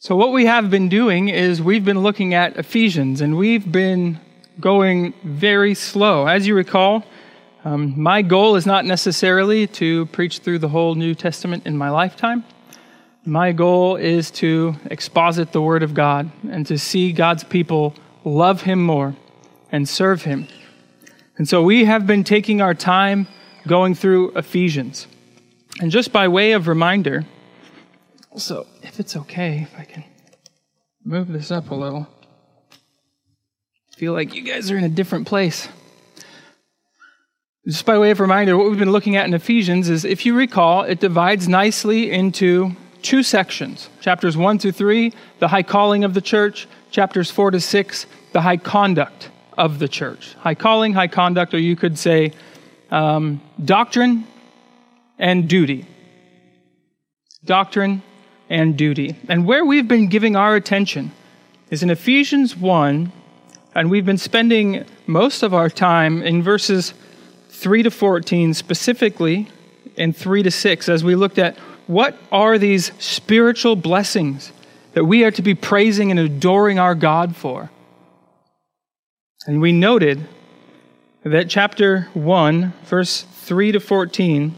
So, what we have been doing is we've been looking at Ephesians and we've been going very slow. As you recall, um, my goal is not necessarily to preach through the whole New Testament in my lifetime. My goal is to exposit the Word of God and to see God's people love Him more and serve Him. And so we have been taking our time going through Ephesians. And just by way of reminder, so if it's okay, if I can move this up a little, I feel like you guys are in a different place. Just by way of reminder, what we've been looking at in Ephesians is, if you recall, it divides nicely into two sections chapters 1 through 3, the high calling of the church, chapters 4 to 6, the high conduct of the church. High calling, high conduct, or you could say um, doctrine and duty. Doctrine and duty. And where we've been giving our attention is in Ephesians 1, and we've been spending most of our time in verses 3 to 14, specifically in 3 to 6, as we looked at what are these spiritual blessings that we are to be praising and adoring our God for. And we noted that chapter 1, verse 3 to 14,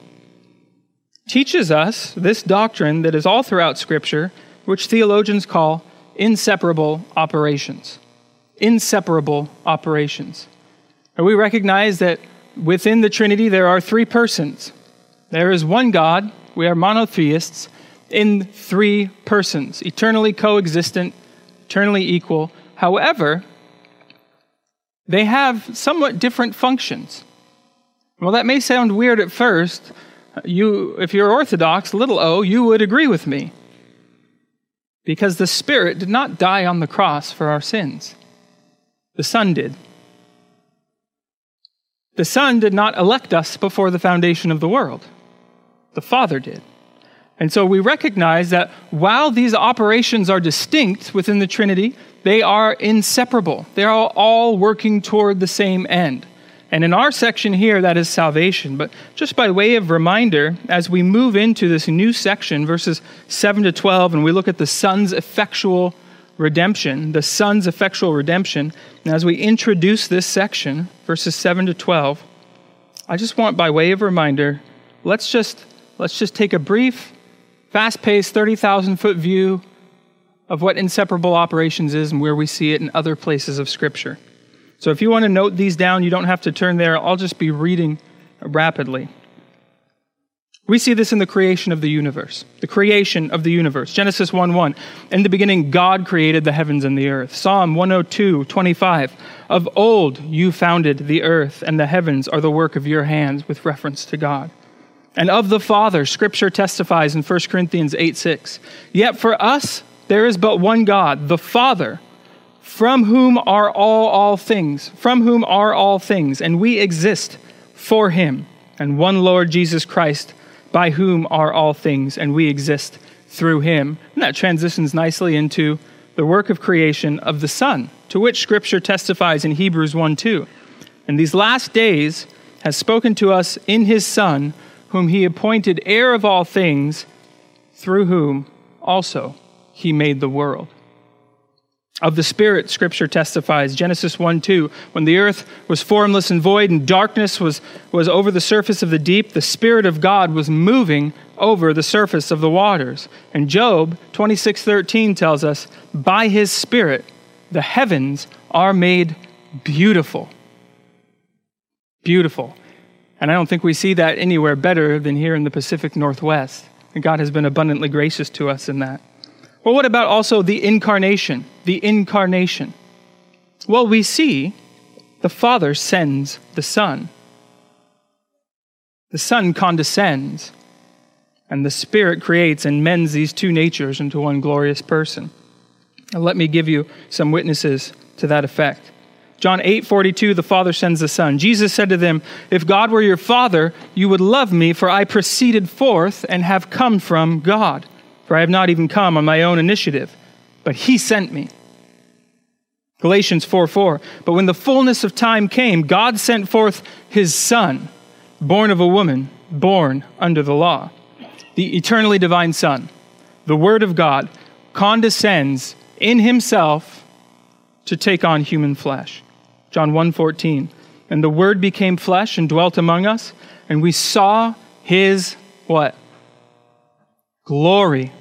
teaches us this doctrine that is all throughout Scripture, which theologians call inseparable operations. Inseparable operations. And we recognize that within the Trinity there are three persons. There is one God, we are monotheists, in three persons, eternally coexistent, eternally equal. However, they have somewhat different functions. Well, that may sound weird at first, you, if you're Orthodox, little o, you would agree with me. Because the Spirit did not die on the cross for our sins, the Son did. The Son did not elect us before the foundation of the world, the Father did. And so we recognize that while these operations are distinct within the Trinity, they are inseparable. They are all working toward the same end. And in our section here, that is salvation. But just by way of reminder, as we move into this new section, verses 7 to 12, and we look at the Son's effectual redemption, the Son's effectual redemption, and as we introduce this section, verses 7 to 12, I just want, by way of reminder, let's just, let's just take a brief, fast paced, 30,000 foot view of what inseparable operations is and where we see it in other places of Scripture. So if you want to note these down, you don't have to turn there. I'll just be reading rapidly. We see this in the creation of the universe. The creation of the universe. Genesis 1 1. In the beginning, God created the heavens and the earth. Psalm 102 25. Of old you founded the earth, and the heavens are the work of your hands, with reference to God. And of the Father, Scripture testifies in 1 Corinthians 8 6. Yet for us, there is but one God, the Father from whom are all all things, from whom are all things, and we exist for him, and one Lord Jesus Christ, by whom are all things, and we exist through him. And that transitions nicely into the work of creation of the Son, to which Scripture testifies in Hebrews 1 2. And these last days has spoken to us in his Son, whom he appointed heir of all things, through whom also he made the world. Of the Spirit, Scripture testifies, Genesis 1 2, when the earth was formless and void and darkness was, was over the surface of the deep, the Spirit of God was moving over the surface of the waters. And Job 26 13 tells us, by his Spirit, the heavens are made beautiful. Beautiful. And I don't think we see that anywhere better than here in the Pacific Northwest. And God has been abundantly gracious to us in that. Well, what about also the incarnation? The incarnation. Well, we see the Father sends the Son. The Son condescends, and the Spirit creates and mends these two natures into one glorious person. And let me give you some witnesses to that effect. John 8 42, the Father sends the Son. Jesus said to them, If God were your Father, you would love me, for I proceeded forth and have come from God for I have not even come on my own initiative, but he sent me. Galatians 4 4. But when the fullness of time came, God sent forth his Son, born of a woman, born under the law. The eternally divine Son, the Word of God, condescends in himself to take on human flesh. John 1:14. And the word became flesh and dwelt among us, and we saw his what? Glory.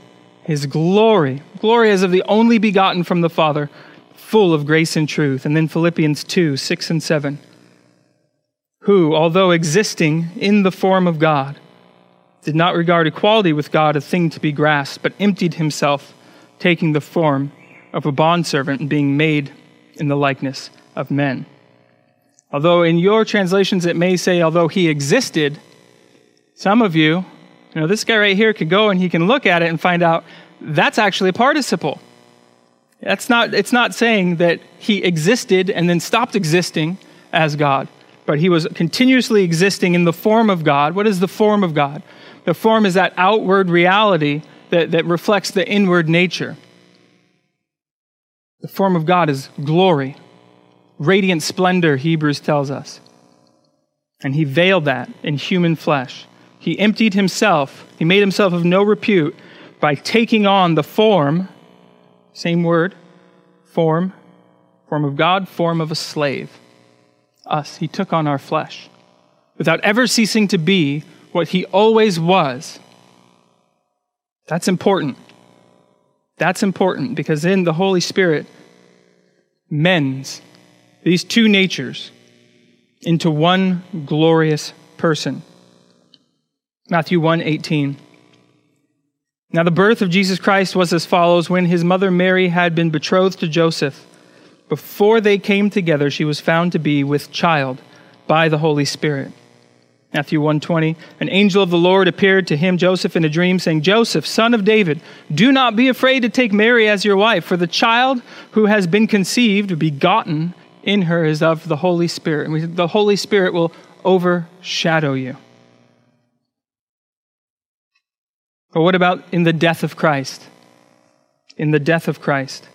His glory. Glory as of the only begotten from the Father, full of grace and truth. And then Philippians 2 6 and 7. Who, although existing in the form of God, did not regard equality with God a thing to be grasped, but emptied himself, taking the form of a bondservant and being made in the likeness of men. Although in your translations it may say, although he existed, some of you, you know, this guy right here could go and he can look at it and find out that's actually a participle. That's not, it's not saying that he existed and then stopped existing as God, but he was continuously existing in the form of God. What is the form of God? The form is that outward reality that, that reflects the inward nature. The form of God is glory, radiant splendor, Hebrews tells us. And he veiled that in human flesh. He emptied himself, he made himself of no repute by taking on the form, same word, form, form of God, form of a slave. Us. He took on our flesh without ever ceasing to be what he always was. That's important. That's important because in the Holy Spirit mends these two natures into one glorious person. Matthew 1:18 Now the birth of Jesus Christ was as follows. When his mother Mary had been betrothed to Joseph before they came together she was found to be with child by the Holy Spirit. Matthew 1:20 An angel of the Lord appeared to him Joseph in a dream saying Joseph son of David do not be afraid to take Mary as your wife for the child who has been conceived begotten in her is of the Holy Spirit and the Holy Spirit will overshadow you But what about in the death of Christ in the death of Christ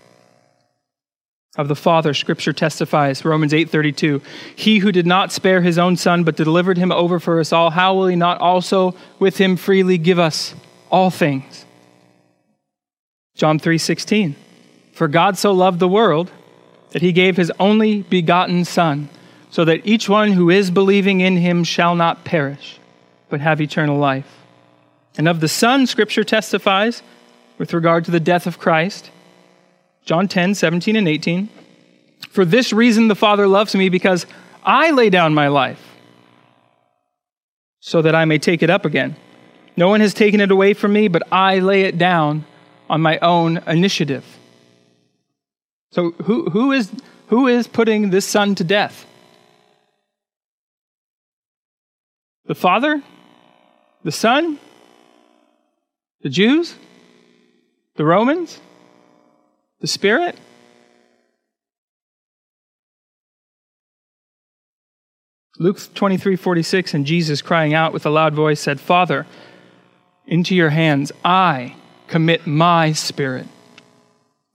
of the Father, Scripture testifies, Romans 8:32, He who did not spare his own Son, but delivered him over for us all, how will he not also with him freely give us all things? John 3:16, For God so loved the world that he gave his only begotten Son, so that each one who is believing in him shall not perish, but have eternal life. And of the Son, Scripture testifies, with regard to the death of Christ, John 10, 17 and 18. For this reason the Father loves me, because I lay down my life, so that I may take it up again. No one has taken it away from me, but I lay it down on my own initiative. So who, who, is, who is putting this son to death? The Father? The Son? The Jews? The Romans? The Spirit? Luke 23 46, and Jesus crying out with a loud voice said, Father, into your hands I commit my spirit.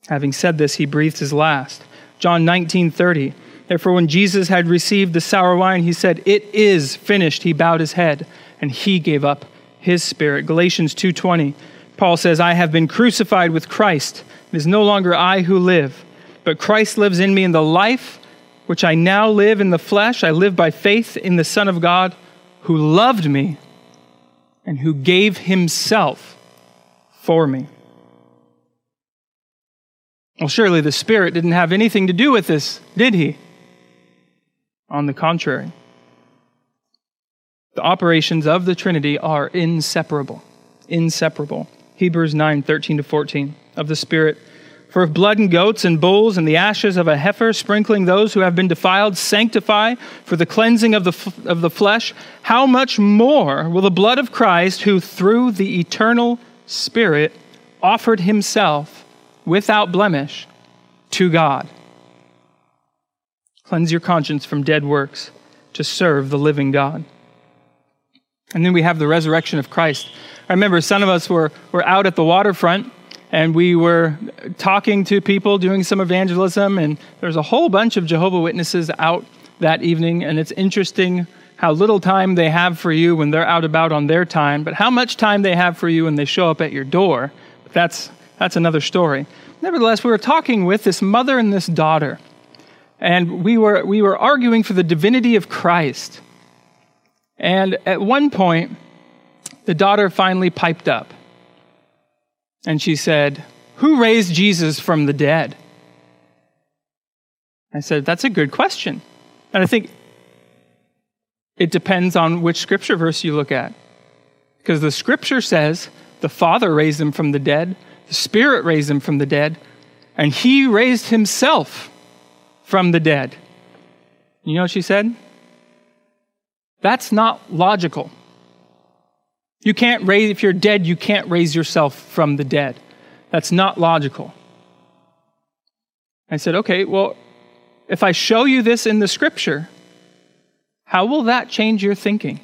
Having said this, he breathed his last. John 19 30. Therefore, when Jesus had received the sour wine, he said, It is finished. He bowed his head, and he gave up his spirit. Galatians 2:20. Paul says, I have been crucified with Christ. It is no longer I who live, but Christ lives in me, in the life which I now live in the flesh, I live by faith in the Son of God who loved me and who gave himself for me. Well, surely the Spirit didn't have anything to do with this, did he? On the contrary, the operations of the Trinity are inseparable. Inseparable. Hebrews 9 13 to 14 of the Spirit. For if blood and goats and bulls and the ashes of a heifer, sprinkling those who have been defiled, sanctify for the cleansing of the, f- of the flesh, how much more will the blood of Christ, who through the eternal Spirit offered himself without blemish to God, cleanse your conscience from dead works to serve the living God? And then we have the resurrection of Christ. I remember some of us were, were out at the waterfront and we were talking to people, doing some evangelism, and there's a whole bunch of Jehovah Witnesses out that evening, and it's interesting how little time they have for you when they're out about on their time, but how much time they have for you when they show up at your door. But That's that's another story. Nevertheless, we were talking with this mother and this daughter, and we were, we were arguing for the divinity of Christ. And at one point, the daughter finally piped up, and she said, Who raised Jesus from the dead? I said, That's a good question. And I think it depends on which scripture verse you look at. Because the scripture says the Father raised him from the dead, the Spirit raised him from the dead, and he raised himself from the dead. You know what she said? That's not logical. You can't raise, if you're dead, you can't raise yourself from the dead. That's not logical. I said, okay, well, if I show you this in the scripture, how will that change your thinking?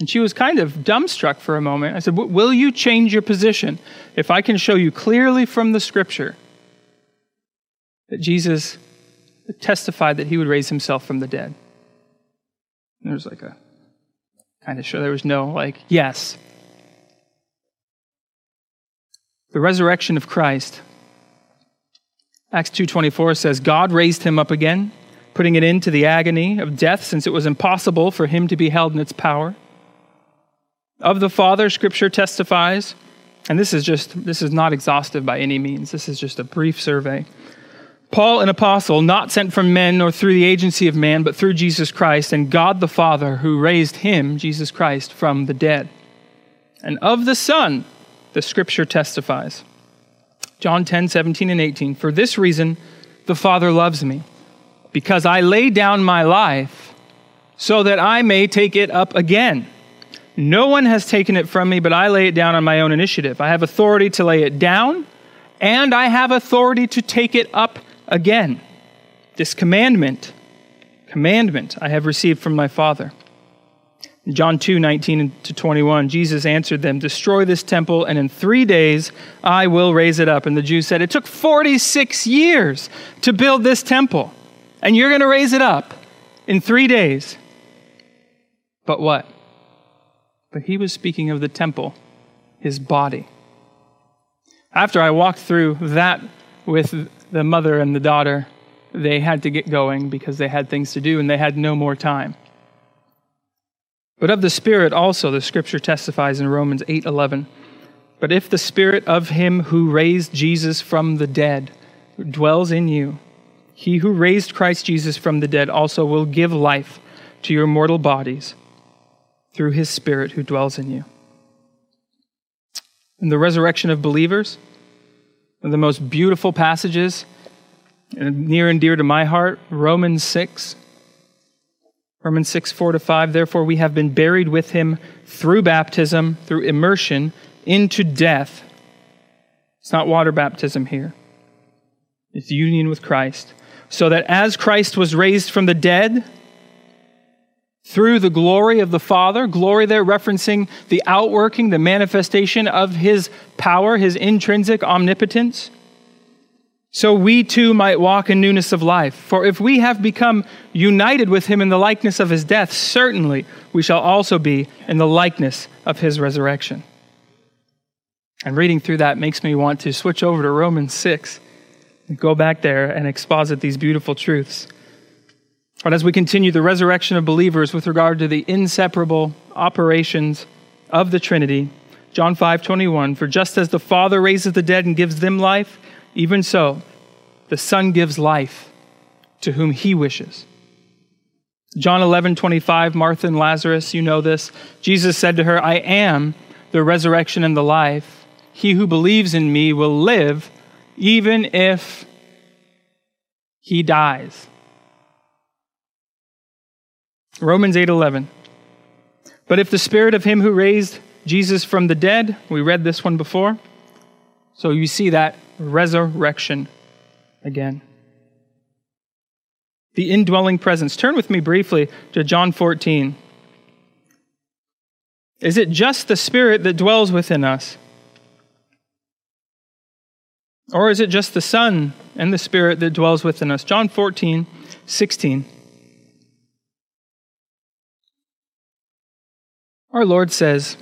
And she was kind of dumbstruck for a moment. I said, Will you change your position if I can show you clearly from the scripture that Jesus testified that he would raise himself from the dead? And there was like a kind of show, there was no, like, yes. The resurrection of Christ. Acts 2:24 says God raised him up again, putting it into the agony of death since it was impossible for him to be held in its power. Of the Father, Scripture testifies, and this is just this is not exhaustive by any means. This is just a brief survey. Paul, an apostle, not sent from men or through the agency of man, but through Jesus Christ and God the Father, who raised him, Jesus Christ, from the dead. And of the Son, the Scripture testifies. John 10, 17, and 18. For this reason, the Father loves me, because I lay down my life so that I may take it up again. No one has taken it from me, but I lay it down on my own initiative. I have authority to lay it down, and I have authority to take it up again. This commandment, commandment I have received from my Father. John 2 19 to 21, Jesus answered them, Destroy this temple, and in three days I will raise it up. And the Jews said, It took 46 years to build this temple, and you're going to raise it up in three days. But what? but he was speaking of the temple, his body. After I walked through that with the mother and the daughter, they had to get going because they had things to do and they had no more time. But of the Spirit also, the scripture testifies in Romans 8 11. But if the Spirit of him who raised Jesus from the dead dwells in you, he who raised Christ Jesus from the dead also will give life to your mortal bodies through his Spirit who dwells in you. And the resurrection of believers, one of the most beautiful passages, uh, near and dear to my heart, Romans 6. Romans 6, 4 to 5. Therefore, we have been buried with him through baptism, through immersion, into death. It's not water baptism here, it's union with Christ. So that as Christ was raised from the dead, through the glory of the Father, glory there referencing the outworking, the manifestation of his power, his intrinsic omnipotence. So we too might walk in newness of life. For if we have become united with him in the likeness of his death, certainly we shall also be in the likeness of his resurrection. And reading through that makes me want to switch over to Romans 6 and go back there and exposit these beautiful truths. But as we continue the resurrection of believers with regard to the inseparable operations of the Trinity, John 5 21, for just as the Father raises the dead and gives them life, even so the Son gives life to whom he wishes. John 11 25, Martha and Lazarus, you know this. Jesus said to her, I am the resurrection and the life. He who believes in me will live even if he dies. Romans 8:11. But if the spirit of him who raised Jesus from the dead, we read this one before. So you see that resurrection again. The indwelling presence. Turn with me briefly to John 14. Is it just the Spirit that dwells within us? Or is it just the Son and the Spirit that dwells within us? John 14, 16. Our Lord says,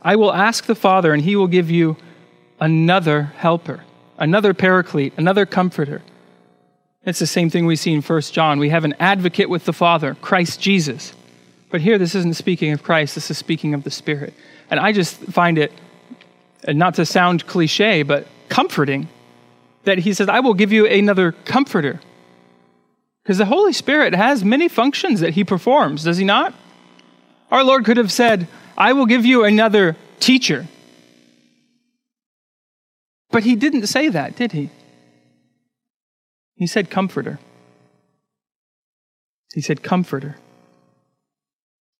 I will ask the Father, and he will give you another helper, another paraclete, another comforter. It's the same thing we see in 1 John. We have an advocate with the Father, Christ Jesus. But here, this isn't speaking of Christ, this is speaking of the Spirit. And I just find it, not to sound cliche, but comforting that he says, I will give you another comforter. Because the Holy Spirit has many functions that he performs, does he not? Our Lord could have said, I will give you another teacher. But he didn't say that, did he? He said, Comforter. He said, Comforter.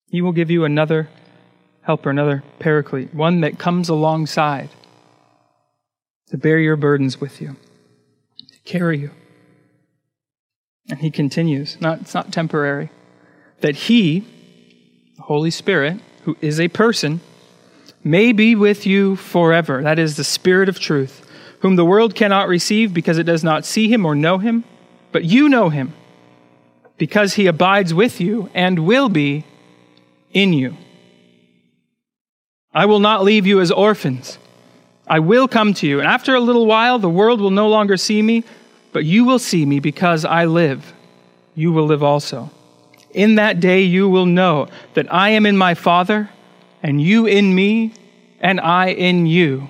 He will give you another helper, another paraclete, one that comes alongside to bear your burdens with you, to carry you. And he continues, not, it's not temporary, that he, Holy Spirit, who is a person, may be with you forever. That is the Spirit of truth, whom the world cannot receive because it does not see him or know him, but you know him, because he abides with you and will be in you. I will not leave you as orphans. I will come to you, and after a little while, the world will no longer see me but you will see me because I live. You will live also. In that day you will know that I am in my Father, and you in me, and I in you.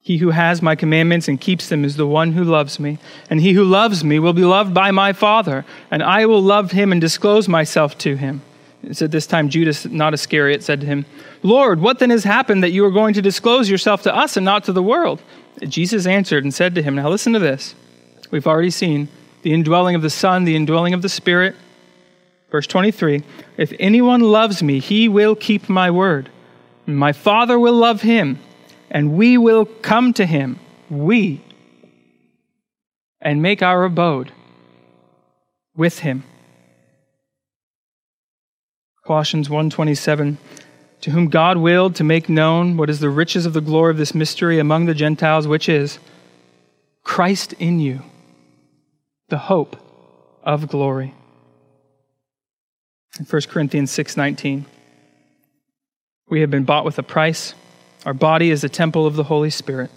He who has my commandments and keeps them is the one who loves me. And he who loves me will be loved by my Father, and I will love him and disclose myself to him. It's at this time Judas, not Iscariot, said to him, Lord, what then has happened that you are going to disclose yourself to us and not to the world? Jesus answered and said to him, Now listen to this. We've already seen the indwelling of the Son, the indwelling of the Spirit. Verse 23 If anyone loves me, he will keep my word. My Father will love him, and we will come to him, we, and make our abode with him. Colossians 1:27 to whom God willed to make known what is the riches of the glory of this mystery among the Gentiles, which is Christ in you, the hope of glory. In 1 Corinthians 6:19, we have been bought with a price. Our body is a temple of the Holy Spirit.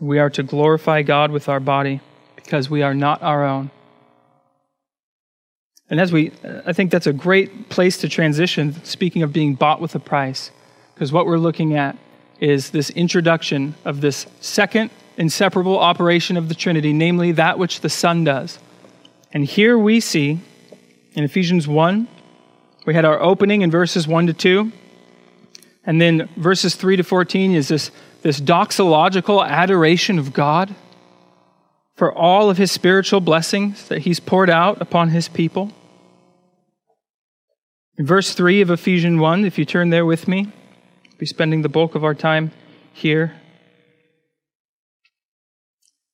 We are to glorify God with our body because we are not our own. And as we, I think that's a great place to transition, speaking of being bought with a price, because what we're looking at is this introduction of this second inseparable operation of the Trinity, namely that which the Son does. And here we see in Ephesians 1, we had our opening in verses 1 to 2. And then verses 3 to 14 is this, this doxological adoration of God for all of his spiritual blessings that he's poured out upon his people. In verse 3 of Ephesians 1, if you turn there with me, we'll be spending the bulk of our time here.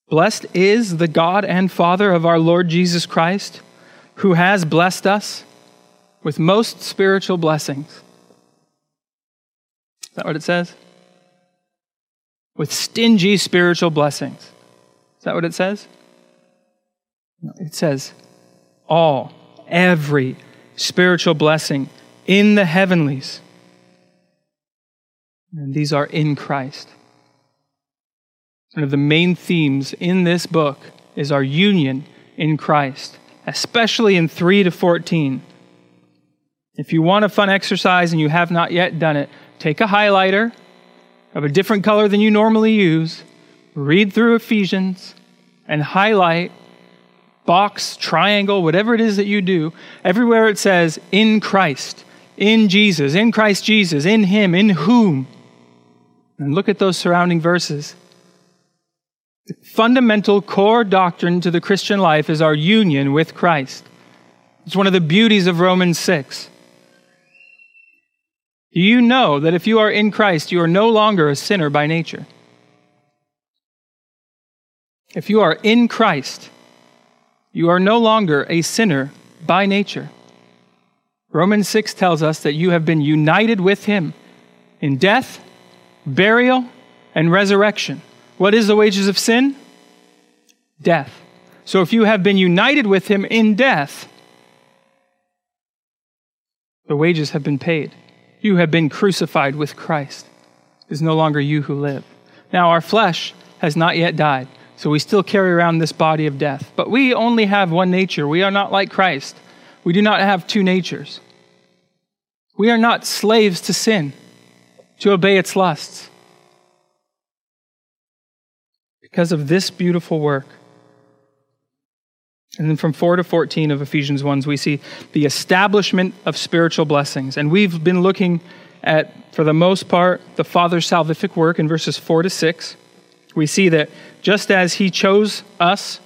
Blessed is the God and Father of our Lord Jesus Christ, who has blessed us with most spiritual blessings. Is that what it says? With stingy spiritual blessings. Is that what it says? It says all, every spiritual blessing in the heavenlies. And these are in Christ. One of the main themes in this book is our union in Christ, especially in 3 to 14. If you want a fun exercise and you have not yet done it, take a highlighter of a different color than you normally use, read through Ephesians, and highlight box, triangle, whatever it is that you do, everywhere it says in Christ, in Jesus, in Christ Jesus, in Him, in whom. And look at those surrounding verses. The fundamental core doctrine to the Christian life is our union with Christ. It's one of the beauties of Romans 6. Do you know that if you are in Christ, you are no longer a sinner by nature? If you are in Christ, you are no longer a sinner by nature. Romans 6 tells us that you have been united with him in death, burial, and resurrection. What is the wages of sin? Death. So if you have been united with him in death, the wages have been paid. You have been crucified with Christ. It is no longer you who live. Now, our flesh has not yet died, so we still carry around this body of death. But we only have one nature. We are not like Christ. We do not have two natures. We are not slaves to sin, to obey its lusts. Because of this beautiful work, and then from 4 to 14 of Ephesians 1, we see the establishment of spiritual blessings. And we've been looking at, for the most part, the Father's salvific work in verses 4 to 6. We see that just as He chose us,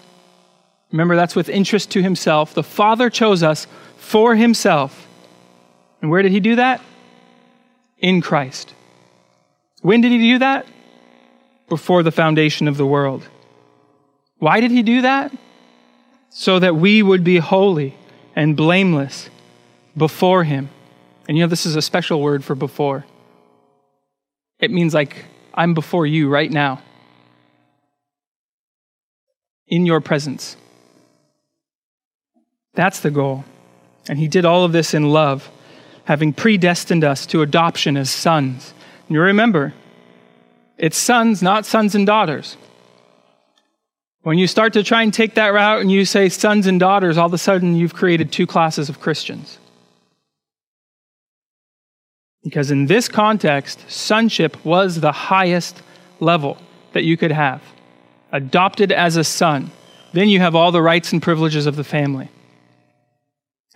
remember that's with interest to Himself, the Father chose us for Himself. And where did He do that? In Christ. When did He do that? Before the foundation of the world. Why did He do that? So that we would be holy and blameless before Him. And you know, this is a special word for before. It means like, I'm before you right now, in your presence. That's the goal. And He did all of this in love, having predestined us to adoption as sons. And you remember, it's sons, not sons and daughters. When you start to try and take that route and you say sons and daughters, all of a sudden you've created two classes of Christians. Because in this context, sonship was the highest level that you could have. Adopted as a son, then you have all the rights and privileges of the family.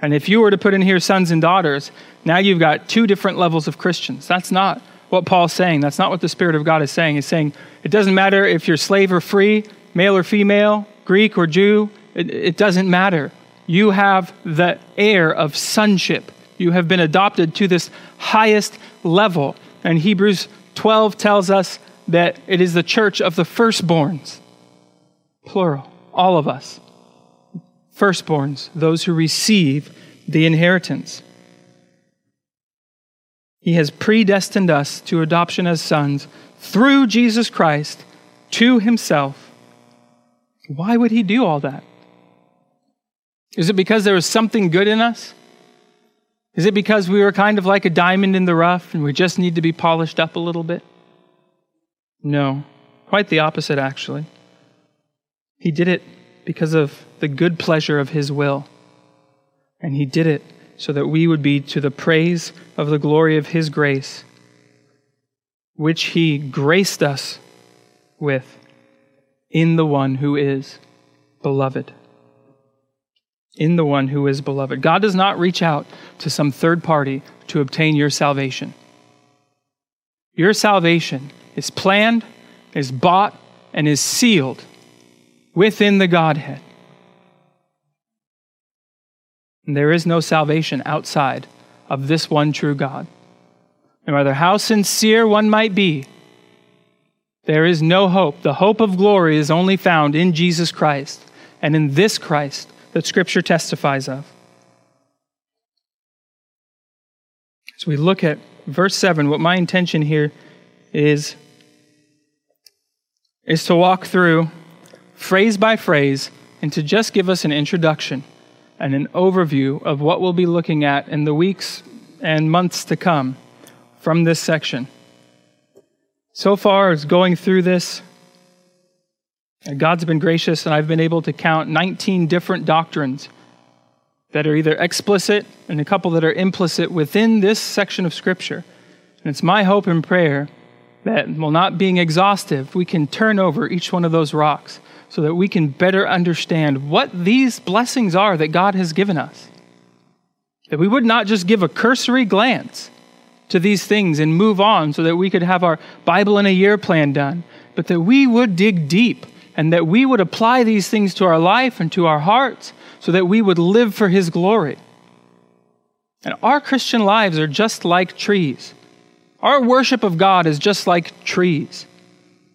And if you were to put in here sons and daughters, now you've got two different levels of Christians. That's not what Paul's saying. That's not what the Spirit of God is saying. He's saying it doesn't matter if you're slave or free, male or female, Greek or Jew, it, it doesn't matter. You have the heir of sonship. You have been adopted to this highest level. And Hebrews 12 tells us that it is the church of the firstborns, plural, all of us. Firstborns, those who receive the inheritance. He has predestined us to adoption as sons through Jesus Christ to himself why would he do all that? Is it because there was something good in us? Is it because we were kind of like a diamond in the rough and we just need to be polished up a little bit? No, quite the opposite, actually. He did it because of the good pleasure of His will. And He did it so that we would be to the praise of the glory of His grace, which He graced us with in the one who is beloved. In the one who is beloved. God does not reach out to some third party to obtain your salvation. Your salvation is planned, is bought, and is sealed within the Godhead. And there is no salvation outside of this one true God. No matter how sincere one might be, there is no hope. The hope of glory is only found in Jesus Christ and in this Christ that Scripture testifies of. As we look at verse 7, what my intention here is, is to walk through phrase by phrase and to just give us an introduction and an overview of what we'll be looking at in the weeks and months to come from this section. So far, as going through this, God's been gracious, and I've been able to count 19 different doctrines that are either explicit and a couple that are implicit within this section of Scripture. And it's my hope and prayer that, while not being exhaustive, we can turn over each one of those rocks so that we can better understand what these blessings are that God has given us. That we would not just give a cursory glance to these things and move on so that we could have our Bible in a year plan done, but that we would dig deep and that we would apply these things to our life and to our hearts so that we would live for His glory. And our Christian lives are just like trees. Our worship of God is just like trees.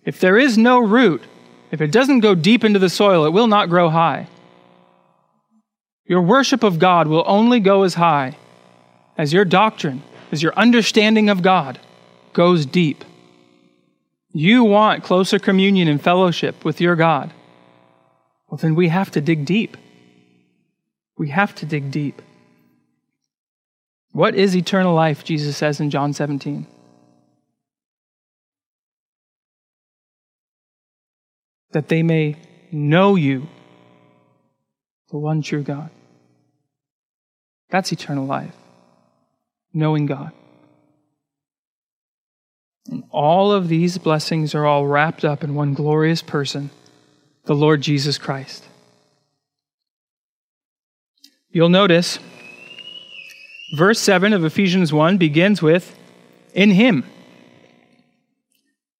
If there is no root, if it doesn't go deep into the soil, it will not grow high. Your worship of God will only go as high as your doctrine as your understanding of God goes deep. You want closer communion and fellowship with your God. Well, then we have to dig deep. We have to dig deep. What is eternal life? Jesus says in John 17. That they may know you, the one true God. That's eternal life, knowing God. And all of these blessings are all wrapped up in one glorious person, the Lord Jesus Christ. You'll notice verse 7 of Ephesians 1 begins with, In Him.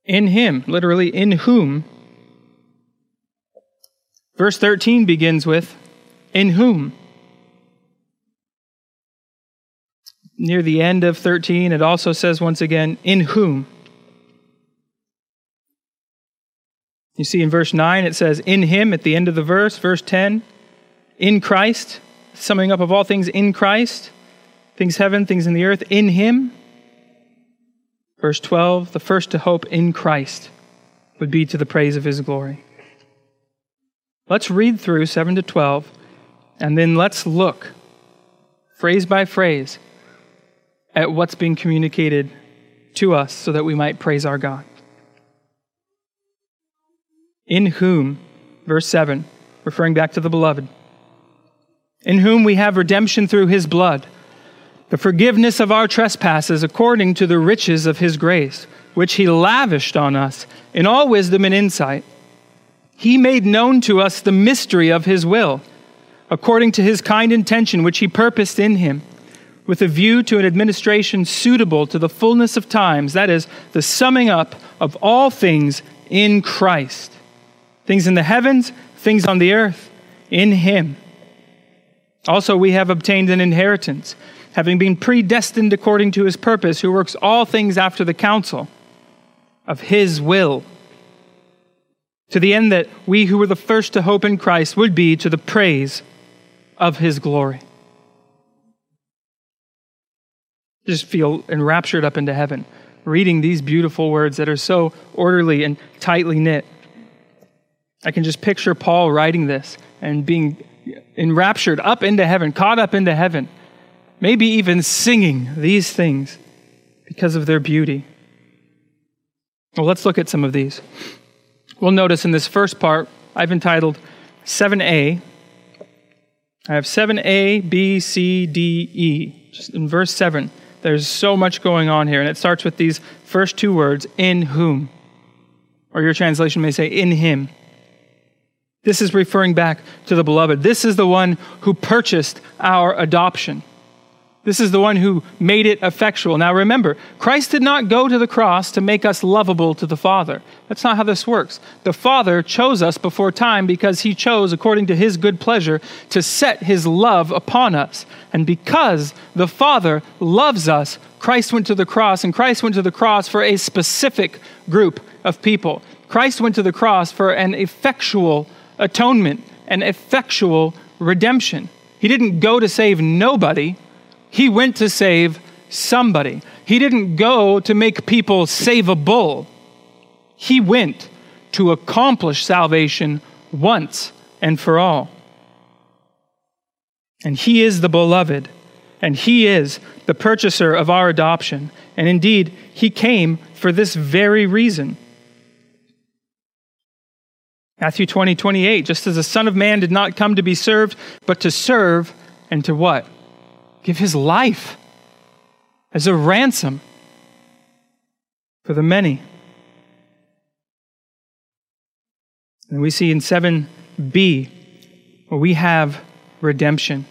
In Him, literally, in whom. Verse 13 begins with, In whom. Near the end of 13, it also says once again, In whom. You see in verse 9, it says, In Him at the end of the verse. Verse 10, In Christ summing up of all things in Christ, things heaven, things in the earth, in Him. Verse 12, the first to hope in Christ would be to the praise of His glory. Let's read through 7 to 12, and then let's look, phrase by phrase, at what's being communicated to us so that we might praise our God. In whom, verse 7, referring back to the beloved, in whom we have redemption through his blood, the forgiveness of our trespasses according to the riches of his grace, which he lavished on us in all wisdom and insight. He made known to us the mystery of his will, according to his kind intention which he purposed in him, with a view to an administration suitable to the fullness of times, that is, the summing up of all things in Christ. Things in the heavens, things on the earth, in him also, we have obtained an inheritance, having been predestined according to his purpose, who works all things after the counsel of his will, to the end that we who were the first to hope in Christ would be to the praise of his glory. Just feel enraptured up into heaven, reading these beautiful words that are so orderly and tightly knit. I can just picture Paul writing this and being enraptured up into heaven, caught up into heaven, maybe even singing these things because of their beauty. Well, let's look at some of these. We'll notice in this first part, I've entitled 7a. I have 7a, b, c, d, e. Just in verse 7, there's so much going on here, and it starts with these first two words, in whom. Or your translation may say, in him. This is referring back to the beloved. This is the one who purchased our adoption. This is the one who made it effectual. Now remember, Christ did not go to the cross to make us lovable to the Father. That's not how this works. The Father chose us before time because he chose, according to his good pleasure, to set his love upon us. And because the Father loves us, Christ went to the cross, and Christ went to the cross for a specific group of people. Christ went to the cross for an effectual atonement and effectual redemption. He didn't go to save nobody, he went to save somebody. He didn't go to make people savable, he went to accomplish salvation once and for all. And he is the beloved, and he is the purchaser of our adoption. And indeed, he came for this very reason. Matthew 20, 28, just as the Son of Man did not come to be served, but to serve and to what? Give his life as a ransom for the many. And we see in 7b where we have redemption.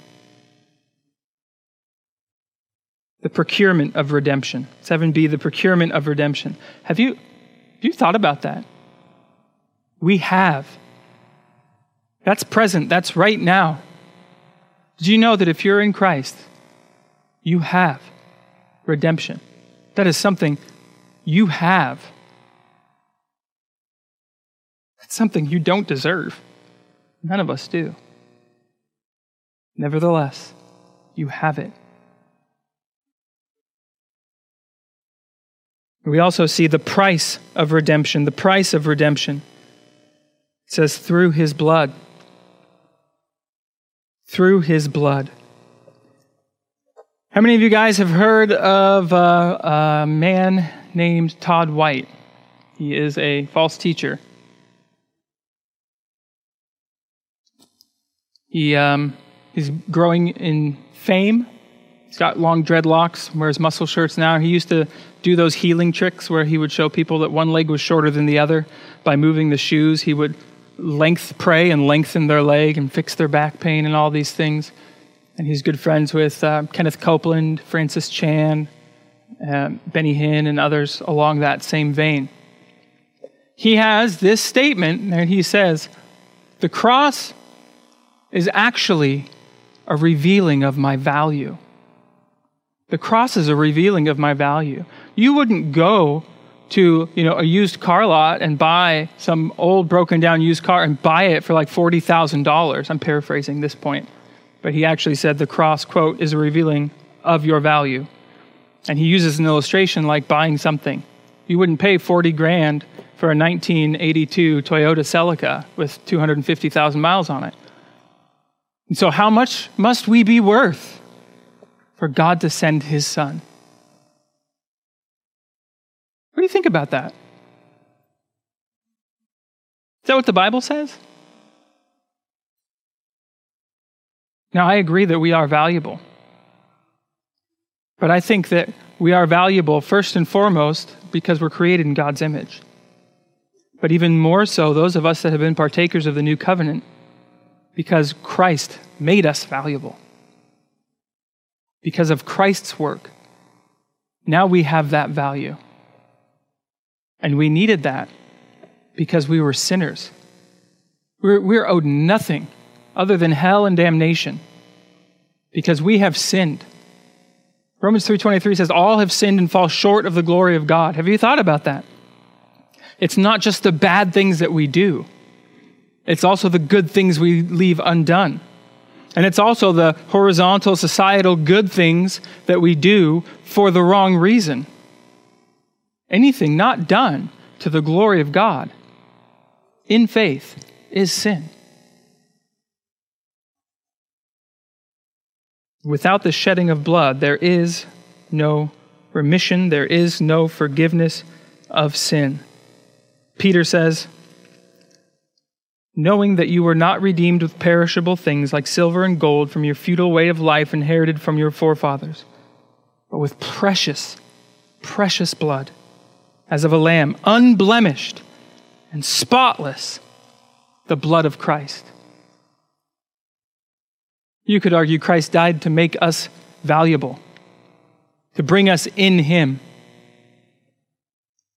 The procurement of redemption. 7b, the procurement of redemption. Have you, have you thought about that? We have. That's present, that's right now. Did you know that if you're in Christ, you have redemption? That is something you have. That's something you don't deserve. None of us do. Nevertheless, you have it. We also see the price of redemption, the price of redemption. It says, through his blood. Through his blood. How many of you guys have heard of uh, a man named Todd White? He is a false teacher. He, um, he's growing in fame. He's got long dreadlocks, wears muscle shirts now. He used to do those healing tricks where he would show people that one leg was shorter than the other by moving the shoes. He would length pray and lengthen their leg and fix their back pain and all these things and he's good friends with uh, Kenneth Copeland, Francis Chan, um, Benny Hinn, and others along that same vein. He has this statement, and he says, The cross is actually a revealing of my value. The cross is a revealing of my value. You wouldn't go to you know a used car lot and buy some old broken down used car and buy it for like $40,000. I'm paraphrasing this point but he actually said the cross, quote, is a revealing of your value. And he uses an illustration like buying something. You wouldn't pay 40 grand for a 1982 Toyota Celica with 250,000 miles on it. And so, how much must we be worth for God to send his son? What do you think about that? Is that what the Bible says? Now, I agree that we are valuable. But I think that we are valuable first and foremost because we're created in God's image. But even more so, those of us that have been partakers of the new covenant, because Christ made us valuable. Because of Christ's work, now we have that value. And we needed that because we were sinners. We're, we're owed nothing other than hell and damnation because we have sinned. Romans 3:23 says all have sinned and fall short of the glory of God. Have you thought about that? It's not just the bad things that we do. It's also the good things we leave undone. And it's also the horizontal societal good things that we do for the wrong reason. Anything not done to the glory of God in faith is sin. Without the shedding of blood, there is no remission, there is no forgiveness of sin. Peter says, knowing that you were not redeemed with perishable things like silver and gold from your futile way of life inherited from your forefathers, but with precious, precious blood, as of a lamb, unblemished and spotless, the blood of Christ. You could argue Christ died to make us valuable, to bring us in Him,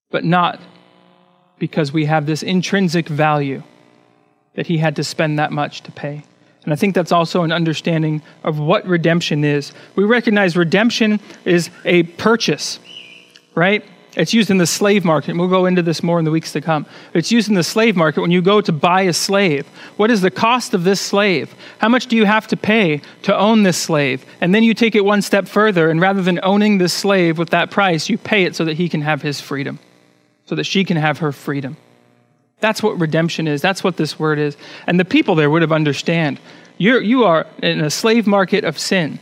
but not because we have this intrinsic value that He had to spend that much to pay. And I think that's also an understanding of what redemption is. We recognize redemption is a purchase, right? It's used in the slave market. And We'll go into this more in the weeks to come. It's used in the slave market when you go to buy a slave. What is the cost of this slave? How much do you have to pay to own this slave? And then you take it one step further, and rather than owning this slave with that price, you pay it so that he can have his freedom, so that she can have her freedom. That's what redemption is. That's what this word is. And the people there would have understand. You're, you are in a slave market of sin.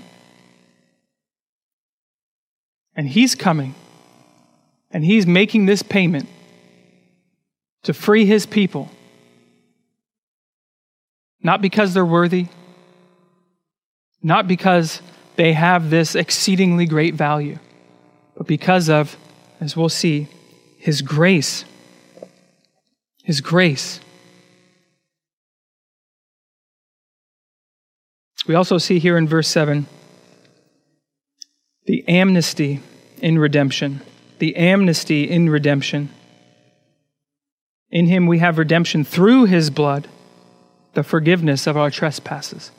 And he's coming and he's making this payment to free his people. Not because they're worthy, not because they have this exceedingly great value, but because of, as we'll see, his grace. His grace. We also see here in verse 7 the amnesty in redemption the amnesty in redemption. In him we have redemption through his blood, the forgiveness of our trespasses.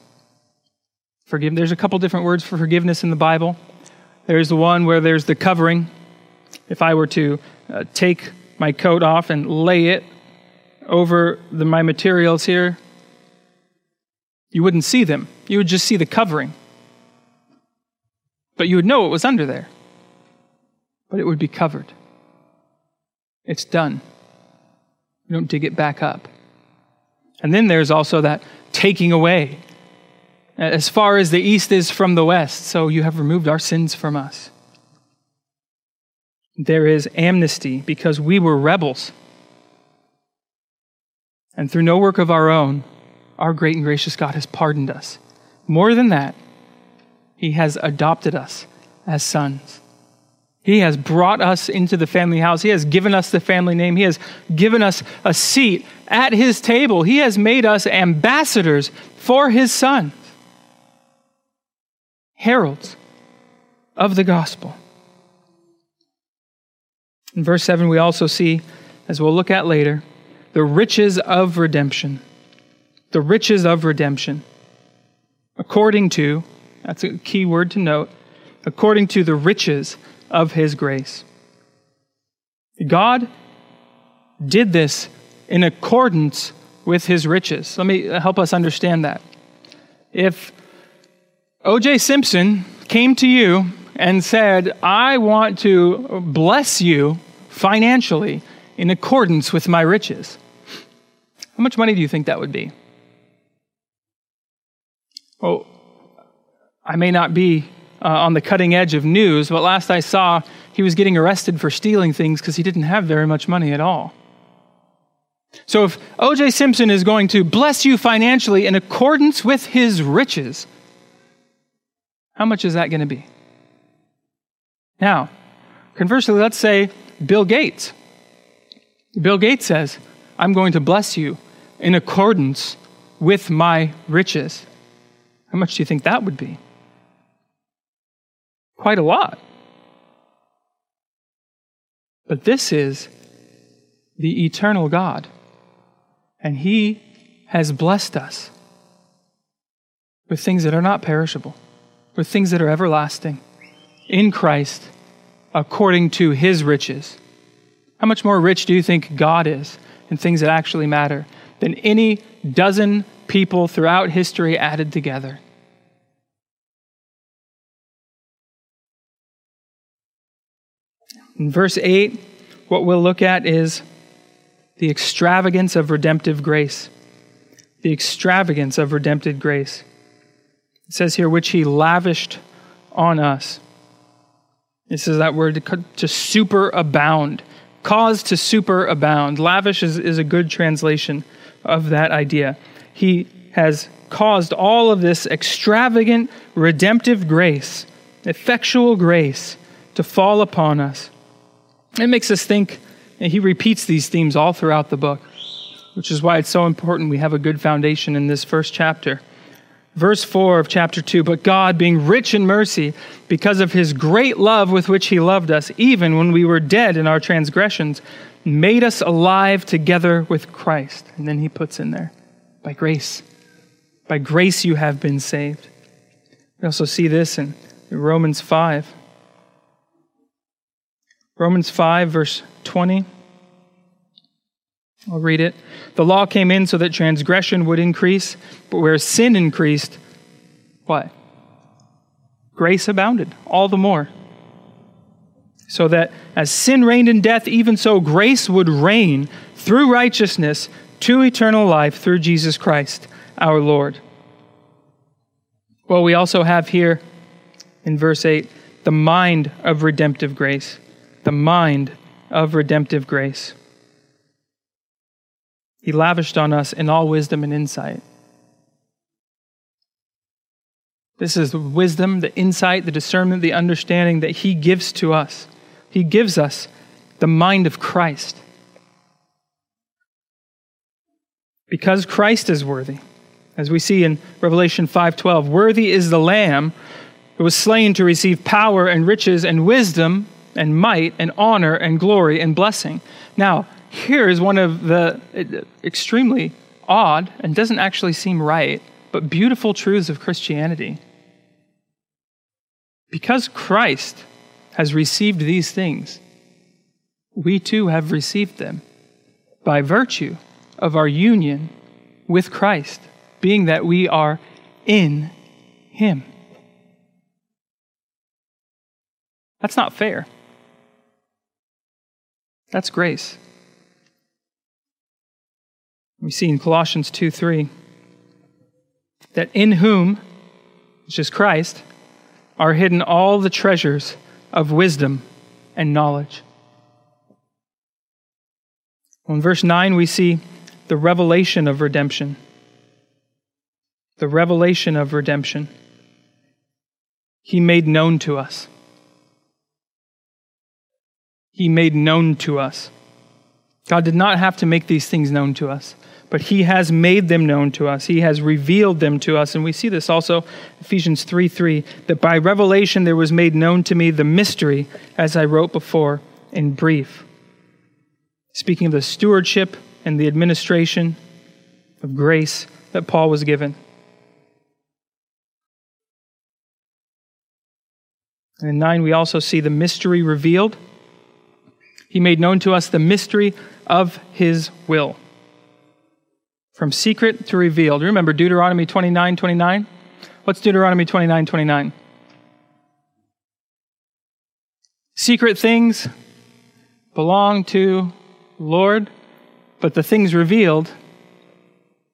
Forgive, there's a couple different words for forgiveness in the Bible. There's the one where there's the covering. If I were to uh, take my coat off and lay it over the, my materials here, you wouldn't see them. You would just see the covering. But you would know it was under there but it would be covered. It's done. You don't dig it back up. And then there's also that taking away. as far as the east is from the west, so you have removed our sins from us. There is amnesty because we were rebels. And through no work of our own, our great and gracious God has pardoned us. More than that, He has adopted us as sons. He has brought us into the family house. He has given us the family name. He has given us a seat at His table. He has made us ambassadors for His Son, heralds of the gospel. In verse 7, we also see, as we'll look at later, the riches of redemption. The riches of redemption. According to, that's a key word to note, according to the riches of his grace. God did this in accordance with his riches. Let me help us understand that. If O.J. Simpson came to you and said, I want to bless you financially in accordance with my riches, how much money do you think that would be? Well, I may not be uh, on the cutting edge of news, but last I saw, he was getting arrested for stealing things because he didn't have very much money at all. So if O.J. Simpson is going to bless you financially in accordance with his riches, how much is that going to be? Now, conversely, let's say Bill Gates. Bill Gates says, I'm going to bless you in accordance with my riches. How much do you think that would be? Quite a lot. But this is the eternal God, and He has blessed us with things that are not perishable, with things that are everlasting in Christ according to His riches. How much more rich do you think God is in things that actually matter? than any dozen people throughout history added together. In verse 8, what we'll look at is the extravagance of redemptive grace. The extravagance of redemptive grace. It says here, which he lavished on us. This is that word to, superabound, cause to superabound. Lavish is, is a good translation of that idea. He has caused all of this extravagant redemptive grace, effectual grace, to fall upon us. It makes us think, and he repeats these themes all throughout the book, which is why it's so important we have a good foundation in this first chapter. Verse 4 of chapter 2 But God, being rich in mercy, because of his great love with which he loved us, even when we were dead in our transgressions, made us alive together with Christ. And then he puts in there, by grace. By grace you have been saved. We also see this in Romans 5. Romans 5, verse 20. I'll read it. The law came in so that transgression would increase, but where sin increased, what? Grace abounded all the more so that as sin reigned in death, even so grace would reign through righteousness to eternal life through Jesus Christ our Lord. Well, we also have here in verse 8 the mind of redemptive grace. The mind of redemptive grace. He lavished on us in all wisdom and insight. This is the wisdom, the insight, the discernment, the understanding that He gives to us. He gives us the mind of Christ. Because Christ is worthy. As we see in Revelation 5:12, worthy is the lamb who was slain to receive power and riches and wisdom and might and honor and glory and blessing. Now, here is one of the uh, extremely odd and doesn't actually seem right, but beautiful truths of Christianity. Because Christ has received these things, we too have received them by virtue of our union with Christ, being that we are in Him. That's not fair. That's grace. We see in Colossians 2 3 that in whom, which is Christ, are hidden all the treasures of wisdom and knowledge. Well, In verse 9, we see the revelation of redemption. The revelation of redemption. He made known to us. He made known to us. God did not have to make these things known to us, but He has made them known to us. He has revealed them to us. And we see this also, Ephesians 3 3, that by revelation there was made known to me the mystery, as I wrote before in brief. Speaking of the stewardship and the administration of grace that Paul was given. And in 9, we also see the mystery revealed. He made known to us the mystery of his will. From secret to revealed. Remember Deuteronomy 29 29? What's Deuteronomy 29 29? Secret things belong to Lord, but the things revealed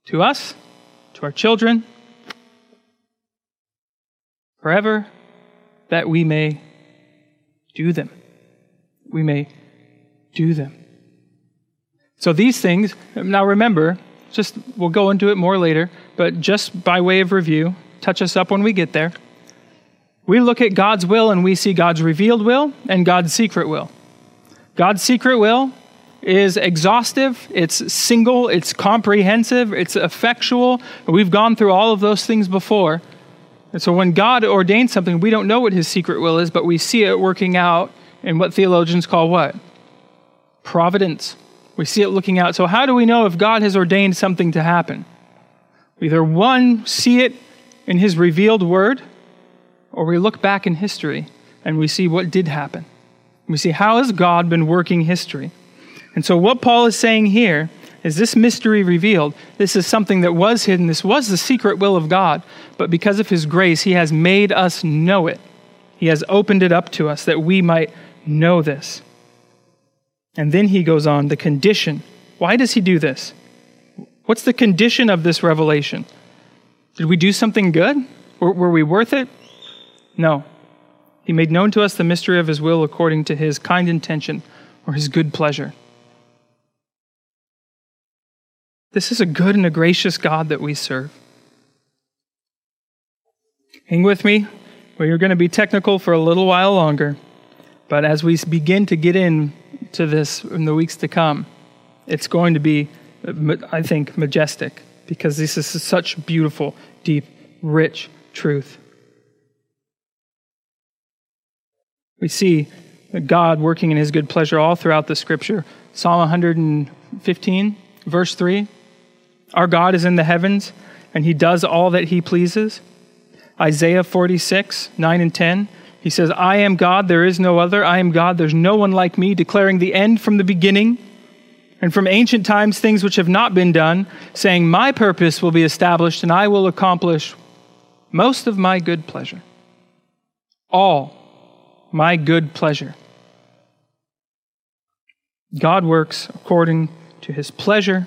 to us, to our children, forever, that we may do them. We may do them. So these things, now remember, just we'll go into it more later, but just by way of review, touch us up when we get there. We look at God's will and we see God's revealed will and God's secret will. God's secret will is exhaustive, it's single, it's comprehensive, it's effectual. We've gone through all of those things before. And so when God ordains something, we don't know what his secret will is, but we see it working out in what theologians call what? Providence. We see it looking out. So, how do we know if God has ordained something to happen? Either one, see it in his revealed word, or we look back in history and we see what did happen. We see how has God been working history. And so, what Paul is saying here is this mystery revealed. This is something that was hidden. This was the secret will of God. But because of his grace, he has made us know it. He has opened it up to us that we might know this. And then he goes on the condition. Why does he do this? What's the condition of this revelation? Did we do something good? Were, were we worth it? No. He made known to us the mystery of his will according to his kind intention or his good pleasure. This is a good and a gracious God that we serve. Hang with me. We're going to be technical for a little while longer. But as we begin to get into this in the weeks to come, it's going to be, I think, majestic because this is such beautiful, deep, rich truth. We see God working in his good pleasure all throughout the scripture. Psalm 115, verse 3 Our God is in the heavens, and he does all that he pleases. Isaiah 46, 9 and 10. He says, I am God, there is no other. I am God, there's no one like me, declaring the end from the beginning and from ancient times things which have not been done, saying, My purpose will be established and I will accomplish most of my good pleasure. All my good pleasure. God works according to his pleasure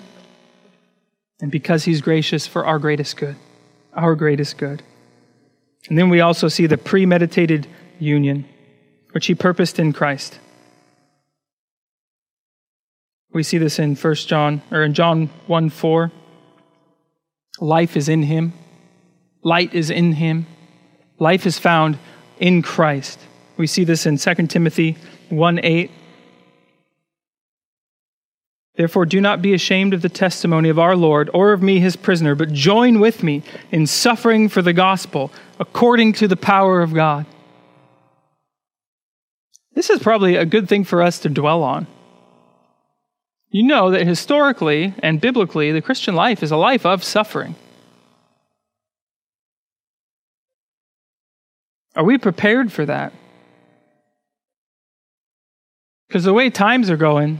and because he's gracious for our greatest good. Our greatest good. And then we also see the premeditated union, which he purposed in Christ. We see this in 1 John or in John 1 4. Life is in him. Light is in him. Life is found in Christ. We see this in 2 Timothy 1 8. Therefore, do not be ashamed of the testimony of our Lord or of me, his prisoner, but join with me in suffering for the gospel according to the power of God this is probably a good thing for us to dwell on. You know that historically and biblically, the Christian life is a life of suffering. Are we prepared for that? Because the way times are going,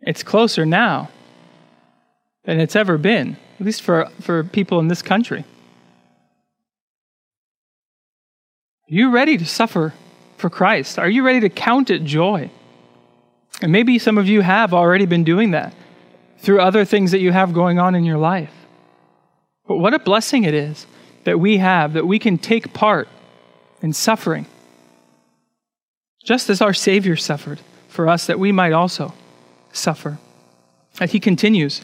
it's closer now than it's ever been, at least for, for people in this country. Are you ready to suffer for Christ? Are you ready to count it joy? And maybe some of you have already been doing that through other things that you have going on in your life. But what a blessing it is that we have, that we can take part in suffering, just as our Savior suffered for us, that we might also suffer. And he continues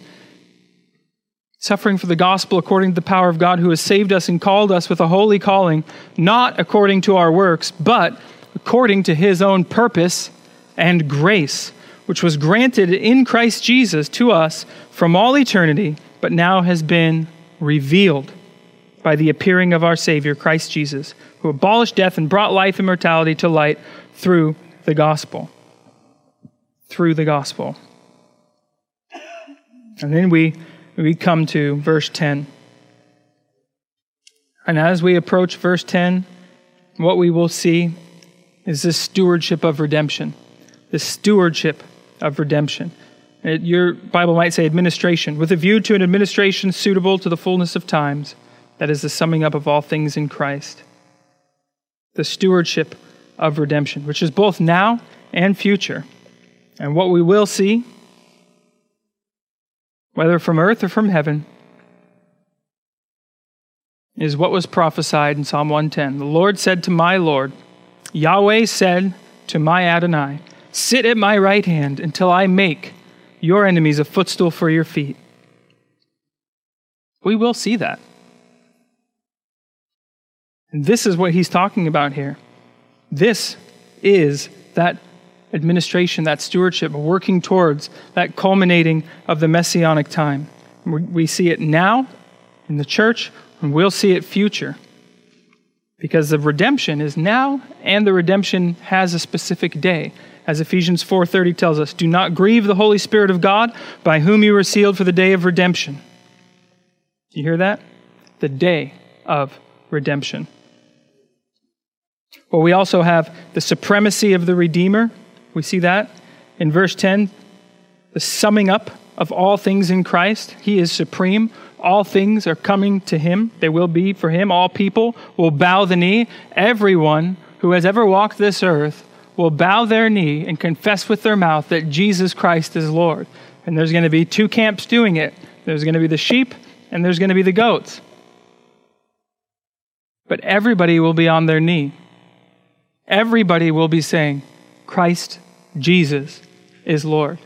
suffering for the gospel according to the power of God who has saved us and called us with a holy calling, not according to our works, but according to his own purpose and grace, which was granted in Christ Jesus to us from all eternity, but now has been revealed by the appearing of our Savior, Christ Jesus, who abolished death and brought life and mortality to light through the gospel. Through the gospel. And then we we come to verse 10. And as we approach verse 10, what we will see is this stewardship of redemption. This stewardship of redemption. Your Bible might say administration, with a view to an administration suitable to the fullness of times. That is the summing up of all things in Christ. The stewardship of redemption, which is both now and future. And what we will see whether from earth or from heaven, is what was prophesied in Psalm 110. The Lord said to my Lord, Yahweh said to my Adonai, Sit at my right hand until I make your enemies a footstool for your feet. We will see that. And this is what he's talking about here. This is that administration, that stewardship, working towards that culminating of the messianic time. We see it now in the church, and we'll see it future. Because the redemption is now, and the redemption has a specific day. As Ephesians 4:30 tells us, "Do not grieve the Holy Spirit of God, by whom you were sealed for the day of redemption." do You hear that? The day of redemption. Well, we also have the supremacy of the Redeemer we see that in verse 10, the summing up of all things in Christ. He is supreme. All things are coming to him. They will be for him. All people will bow the knee. Everyone who has ever walked this earth will bow their knee and confess with their mouth that Jesus Christ is Lord. And there's going to be two camps doing it there's going to be the sheep, and there's going to be the goats. But everybody will be on their knee. Everybody will be saying, Christ Jesus is Lord.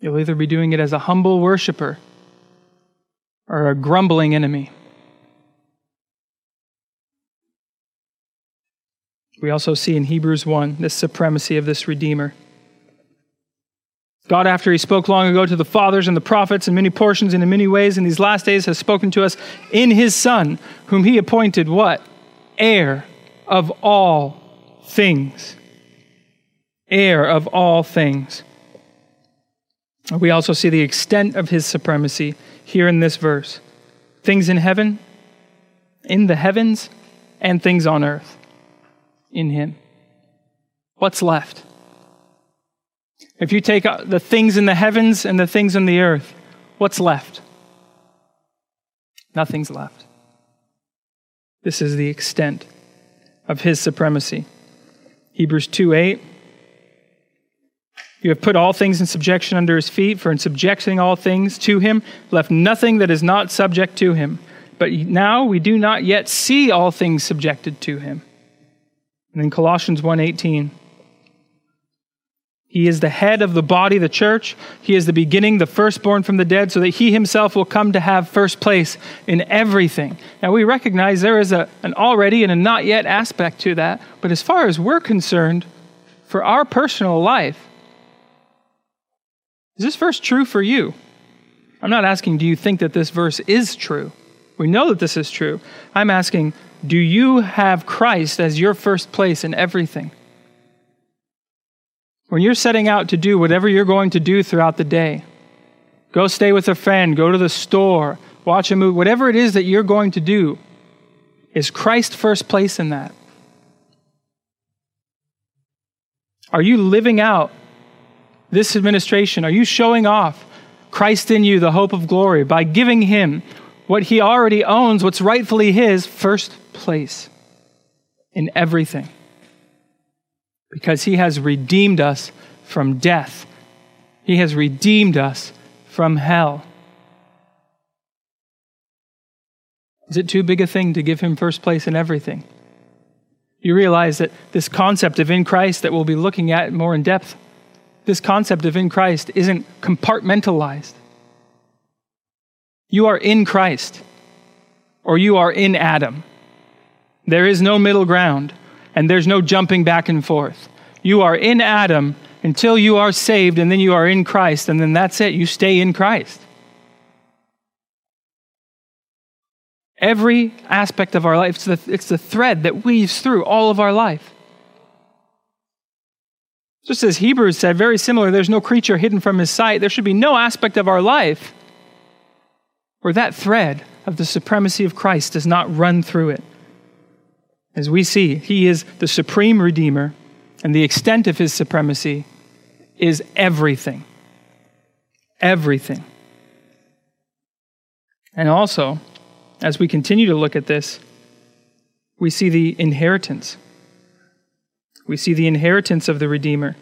You'll either be doing it as a humble worshiper or a grumbling enemy. We also see in Hebrews 1 the supremacy of this Redeemer. God, after He spoke long ago to the fathers and the prophets in many portions and in many ways, in these last days has spoken to us in His Son, whom He appointed what? Heir of all things heir of all things. We also see the extent of his supremacy here in this verse things in heaven, in the heavens, and things on earth in him. What's left? If you take uh, the things in the heavens and the things in the earth, what's left? Nothing's left. This is the extent of his supremacy. Hebrews 2 8 you have put all things in subjection under his feet, for in subjecting all things to him, left nothing that is not subject to him. But now we do not yet see all things subjected to him. And in Colossians 1:18, he is the head of the body, the church. He is the beginning, the firstborn from the dead, so that he himself will come to have first place in everything. Now, we recognize there is a, an already and a not yet aspect to that, but as far as we're concerned, for our personal life, is this verse true for you? I'm not asking, do you think that this verse is true? We know that this is true. I'm asking, do you have Christ as your first place in everything? When you're setting out to do whatever you're going to do throughout the day, go stay with a friend, go to the store, watch a movie, whatever it is that you're going to do, is Christ first place in that? Are you living out this administration? Are you showing off Christ in you, the hope of glory, by giving him what he already owns, what's rightfully his, first place in everything? Because he has redeemed us from death, he has redeemed us from hell. Is it too big a thing to give him first place in everything? You realize that this concept of in Christ that we'll be looking at more in depth, this concept of in Christ isn't compartmentalized. You are in Christ, or you are in Adam. There is no middle ground, and there's no jumping back and forth. You are in Adam until you are saved, and then you are in Christ, and then that's it. You stay in Christ. Every aspect of our life, it's the, it's the thread that weaves through all of our life. Just as Hebrews said, very similar, there's no creature hidden from his sight. There should be no aspect of our life where that thread of the supremacy of Christ does not run through it. As we see, he is the supreme Redeemer, and the extent of his supremacy is everything. Everything. And also, as we continue to look at this, we see the inheritance. We see the inheritance of the Redeemer.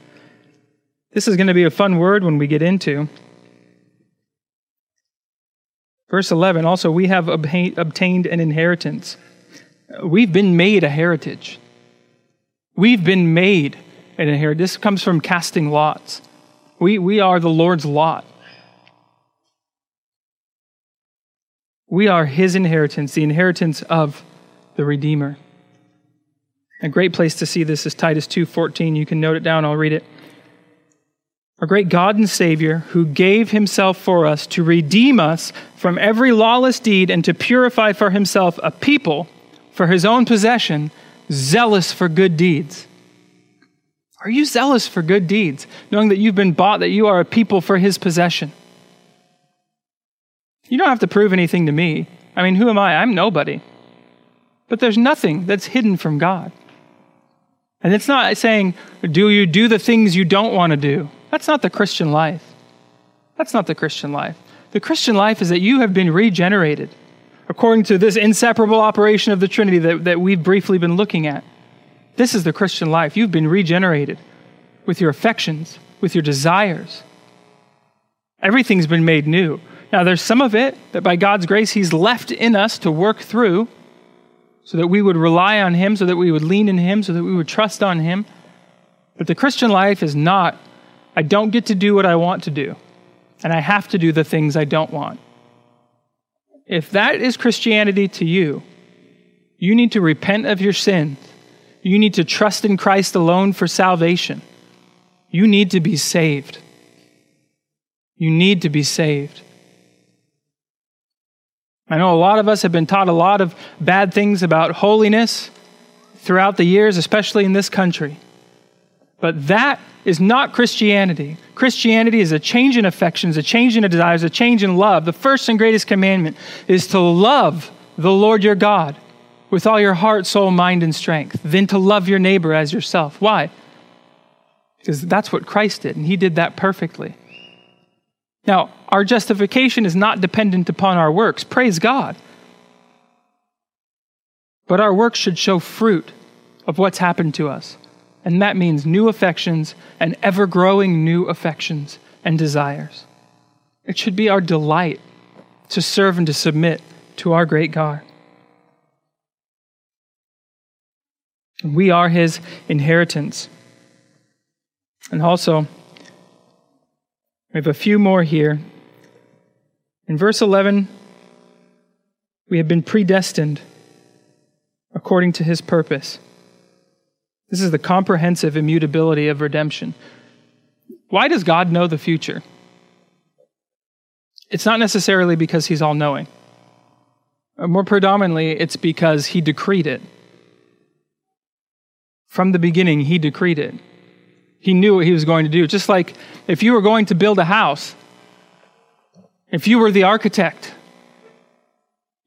This is going to be a fun word when we get into. Verse 11 also, we have obtained an inheritance. We've been made a heritage. We've been made an inheritance. This comes from casting lots. We, we are the Lord's lot. We are his inheritance, the inheritance of the Redeemer. A great place to see this is Titus 2:14. You can note it down, I'll read it. Our great God and Savior, who gave himself for us to redeem us from every lawless deed and to purify for himself a people for his own possession, zealous for good deeds. Are you zealous for good deeds, knowing that you've been bought, that you are a people for his possession? You don't have to prove anything to me. I mean, who am I? I'm nobody. But there's nothing that's hidden from God. And it's not saying, do you do the things you don't want to do? That's not the Christian life. That's not the Christian life. The Christian life is that you have been regenerated according to this inseparable operation of the Trinity that, that we've briefly been looking at. This is the Christian life. You've been regenerated with your affections, with your desires. Everything's been made new. Now, there's some of it that by God's grace He's left in us to work through so that we would rely on Him, so that we would lean in Him, so that we would trust on Him. But the Christian life is not, I don't get to do what I want to do, and I have to do the things I don't want. If that is Christianity to you, you need to repent of your sin. You need to trust in Christ alone for salvation. You need to be saved. You need to be saved. I know a lot of us have been taught a lot of bad things about holiness throughout the years, especially in this country. But that is not Christianity. Christianity is a change in affections, a change in desires, a change in love. The first and greatest commandment is to love the Lord your God with all your heart, soul, mind, and strength, then to love your neighbor as yourself. Why? Because that's what Christ did, and he did that perfectly. Now, our justification is not dependent upon our works. Praise God. But our works should show fruit of what's happened to us. And that means new affections and ever growing new affections and desires. It should be our delight to serve and to submit to our great God. We are his inheritance. And also, we have a few more here. In verse 11, we have been predestined according to his purpose. This is the comprehensive immutability of redemption. Why does God know the future? It's not necessarily because he's all knowing. Uh, more predominantly, it's because he decreed it. From the beginning, he decreed it. He knew what he was going to do. Just like if you were going to build a house, if you were the architect,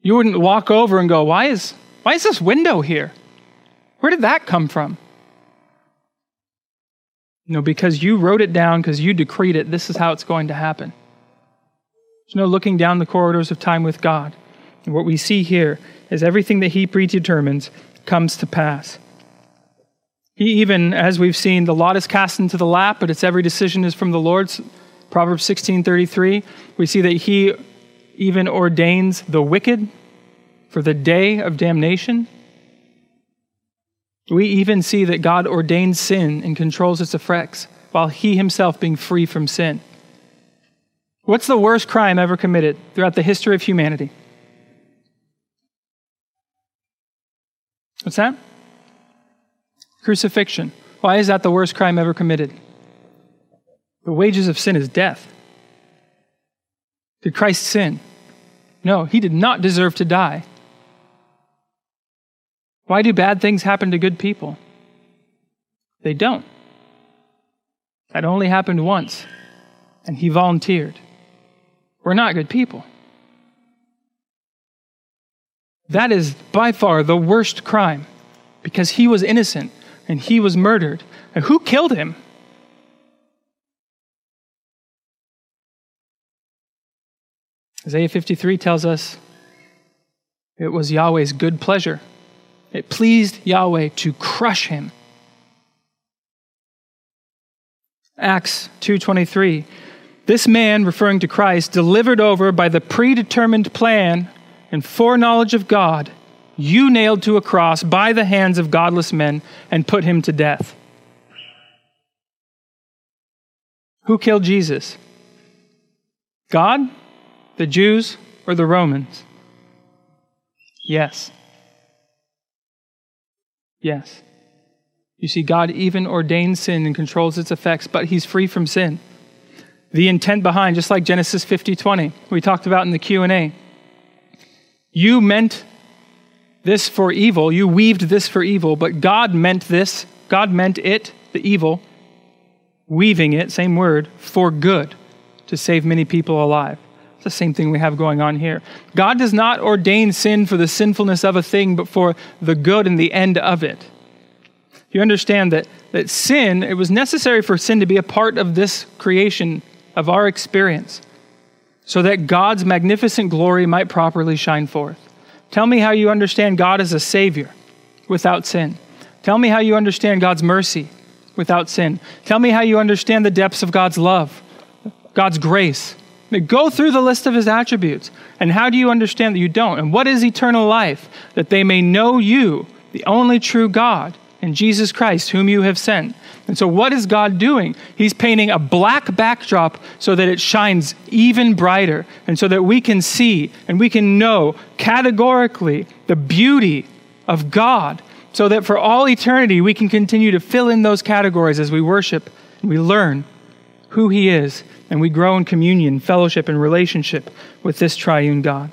you wouldn't walk over and go, Why is, why is this window here? Where did that come from? No, because you wrote it down, because you decreed it, this is how it's going to happen. There's no looking down the corridors of time with God. And what we see here is everything that He predetermines comes to pass. He even, as we've seen, the lot is cast into the lap, but its every decision is from the Lord. Proverbs 16:33. We see that He even ordains the wicked for the day of damnation? We even see that God ordains sin and controls its effects while he himself being free from sin. What's the worst crime ever committed throughout the history of humanity? What's that? Crucifixion. Why is that the worst crime ever committed? The wages of sin is death. Did Christ sin? No, he did not deserve to die. Why do bad things happen to good people? They don't. That only happened once, and he volunteered. We're not good people. That is by far the worst crime because he was innocent and he was murdered. And who killed him? Isaiah 53 tells us it was Yahweh's good pleasure. It pleased Yahweh to crush him. Acts 2:23 This man referring to Christ delivered over by the predetermined plan and foreknowledge of God you nailed to a cross by the hands of godless men and put him to death. Who killed Jesus? God the Jews, or the Romans? Yes. Yes. You see, God even ordains sin and controls its effects, but He's free from sin. The intent behind, just like Genesis 50 20, we talked about in the Q&A. You meant this for evil, you weaved this for evil, but God meant this, God meant it, the evil, weaving it, same word, for good, to save many people alive It's the same thing we have going on here. God does not ordain sin for the sinfulness of a thing, but for the good and the end of it. You understand that, that sin, it was necessary for sin to be a part of this creation, of our experience, so that God's magnificent glory might properly shine forth. Tell me how you understand God as a Savior without sin. Tell me how you understand God's mercy without sin. Tell me how you understand the depths of God's love, God's grace, Go through the list of his attributes. And how do you understand that you don't? And what is eternal life? That they may know you, the only true God, and Jesus Christ, whom you have sent. And so, what is God doing? He's painting a black backdrop so that it shines even brighter, and so that we can see and we can know categorically the beauty of God, so that for all eternity we can continue to fill in those categories as we worship and we learn who He is and we grow in communion, fellowship, and relationship with this triune God.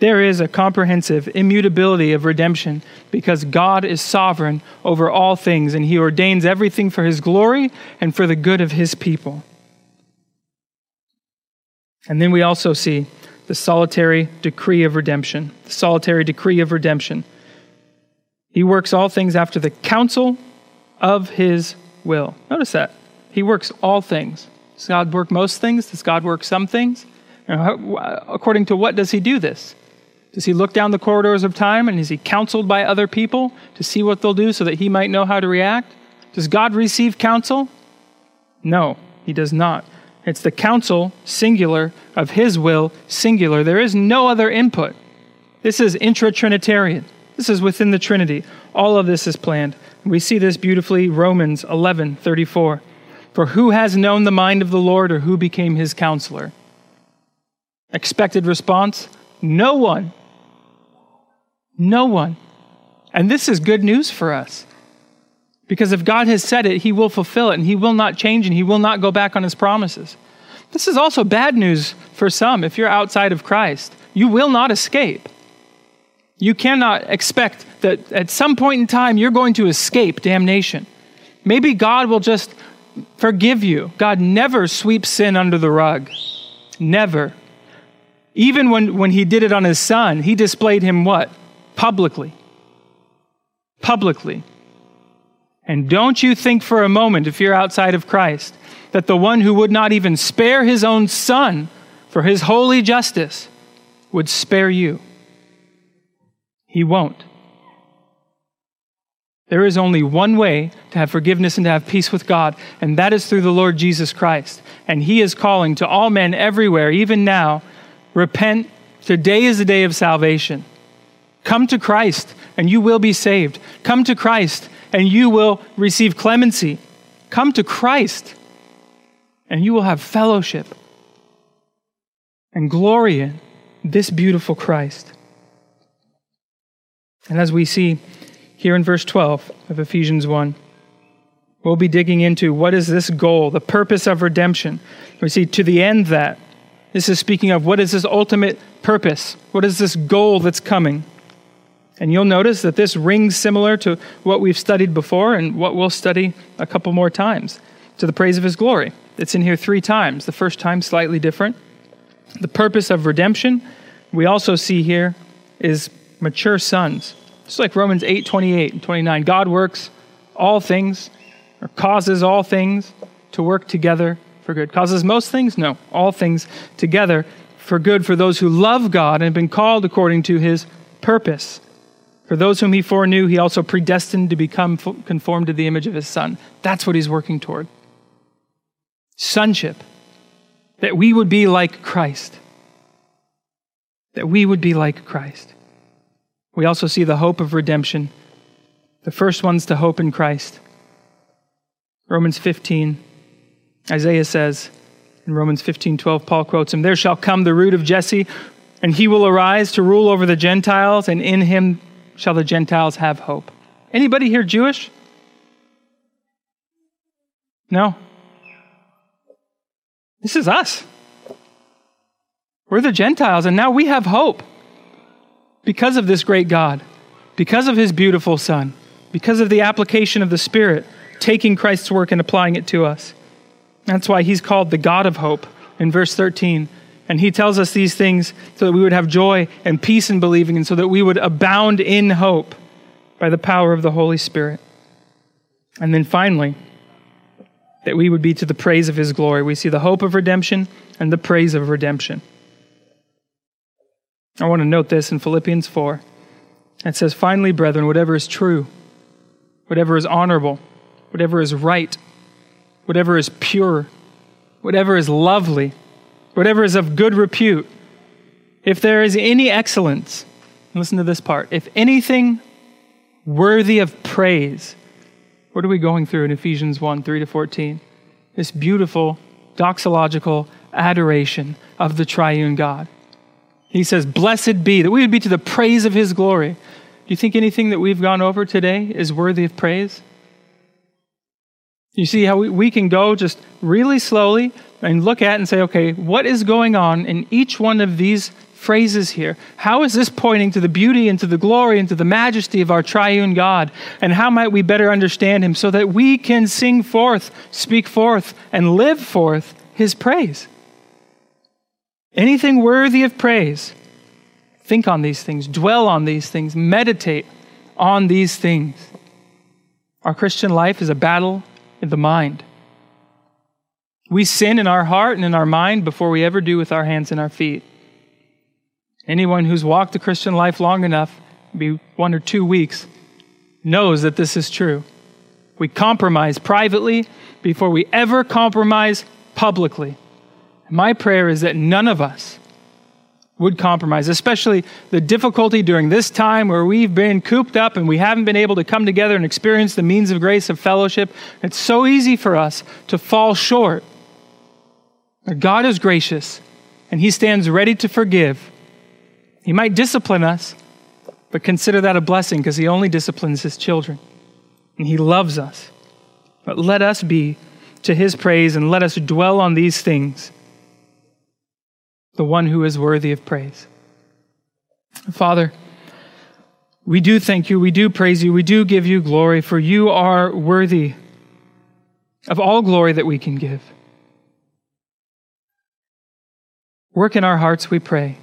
There is a comprehensive immutability of redemption because God is sovereign over all things and he ordains everything for his glory and for the good of his people. And then we also see the solitary decree of redemption. The solitary decree of redemption. He works all things after the counsel of his will. Notice that. He works all things. Does God work most things? Does God work some things? According to what does He do this? Does He look down the corridors of time and is He counseled by other people to see what they'll do so that He might know how to react? Does God receive counsel? No, He does not. It's the counsel, singular, of His will, singular. There is no other input. This is intra Trinitarian. This is within the Trinity. All of this is planned. We see this beautifully Romans 11 34. For who has known the mind of the Lord or who became his counselor? Expected response no one. No one. And this is good news for us. Because if God has said it, he will fulfill it, and he will not change, and he will not go back on his promises. This is also bad news for some. If you're outside of Christ, you will not escape. You cannot expect that at some point in time you're going to escape damnation. Maybe God will just forgive you. God never sweeps sin under the rug. Never. Even when, when he did it on his son, he displayed him what? Publicly. Publicly. And don't you think for a moment, if you're outside of Christ, that the one who would not even spare his own son for his holy justice would spare you. He won't. There is only one way to have forgiveness and to have peace with God, and that is through the Lord Jesus Christ. And He is calling to all men everywhere, even now, repent. Today is the day of salvation. Come to Christ and you will be saved. Come to Christ and you will receive clemency. Come to Christ and you will have fellowship and glory in this beautiful Christ. And as we see here in verse 12 of Ephesians 1, we'll be digging into what is this goal, the purpose of redemption. We see to the end that. This is speaking of what is this ultimate purpose? What is this goal that's coming? And you'll notice that this rings similar to what we've studied before and what we'll study a couple more times to the praise of his glory. It's in here three times. The first time, slightly different. The purpose of redemption, we also see here, is mature sons. Just like Romans 8 28 and 29. God works all things, or causes all things to work together for good. Causes most things? No. All things together for good for those who love God and have been called according to his purpose. For those whom he foreknew, he also predestined to become conformed to the image of his Son. That's what he's working toward. Sonship. That we would be like Christ. That we would be like Christ. We also see the hope of redemption. The first one's to hope in Christ. Romans 15, Isaiah says, in Romans 15, 12, Paul quotes him, There shall come the root of Jesse, and he will arise to rule over the Gentiles, and in him shall the Gentiles have hope. Anybody here Jewish? No? This is us. We're the Gentiles, and now we have hope because of this great God, because of his beautiful Son, because of the application of the Spirit, taking Christ's work and applying it to us. That's why he's called the God of hope in verse 13. And he tells us these things so that we would have joy and peace in believing, and so that we would abound in hope by the power of the Holy Spirit. And then finally, that we would be to the praise of his glory. We see the hope of redemption and the praise of redemption. I want to note this in Philippians 4. It says, Finally, brethren, whatever is true, whatever is honorable, whatever is right, whatever is pure, whatever is lovely, whatever is of good repute, if there is any excellence, listen to this part, if anything worthy of praise, what are we going through in Ephesians 1 3 to 14? This beautiful doxological adoration of the triune God. He says, Blessed be, that we would be to the praise of his glory. Do you think anything that we've gone over today is worthy of praise? You see how we, we can go just really slowly and look at and say, okay, what is going on in each one of these phrases here? How is this pointing to the beauty and to the glory and to the majesty of our triune God? And how might we better understand him so that we can sing forth, speak forth, and live forth his praise? Anything worthy of praise, think on these things, dwell on these things, meditate on these things. Our Christian life is a battle in the mind. We sin in our heart and in our mind before we ever do with our hands and our feet. Anyone who's walked the Christian life long enough, be one or two weeks, knows that this is true. We compromise privately before we ever compromise publicly. My prayer is that none of us would compromise, especially the difficulty during this time where we've been cooped up and we haven't been able to come together and experience the means of grace of fellowship. It's so easy for us to fall short. But God is gracious and He stands ready to forgive. He might discipline us, but consider that a blessing because He only disciplines His children and He loves us. But let us be to His praise and let us dwell on these things the one who is worthy of praise. Father, we do thank you, we do praise you, we do give you glory, for you are worthy of all glory that we can give. Work in our hearts, we pray,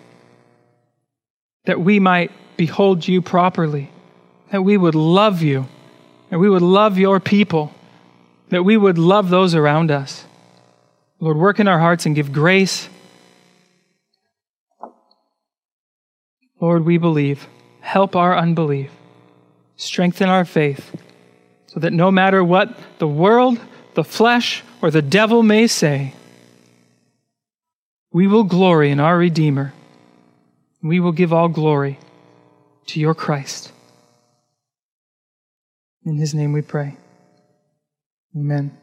that we might behold you properly, that we would love you, that we would love your people, that we would love those around us. Lord, work in our hearts and give grace Lord, we believe. Help our unbelief. Strengthen our faith so that no matter what the world, the flesh, or the devil may say, we will glory in our Redeemer. We will give all glory to your Christ. In his name we pray. Amen.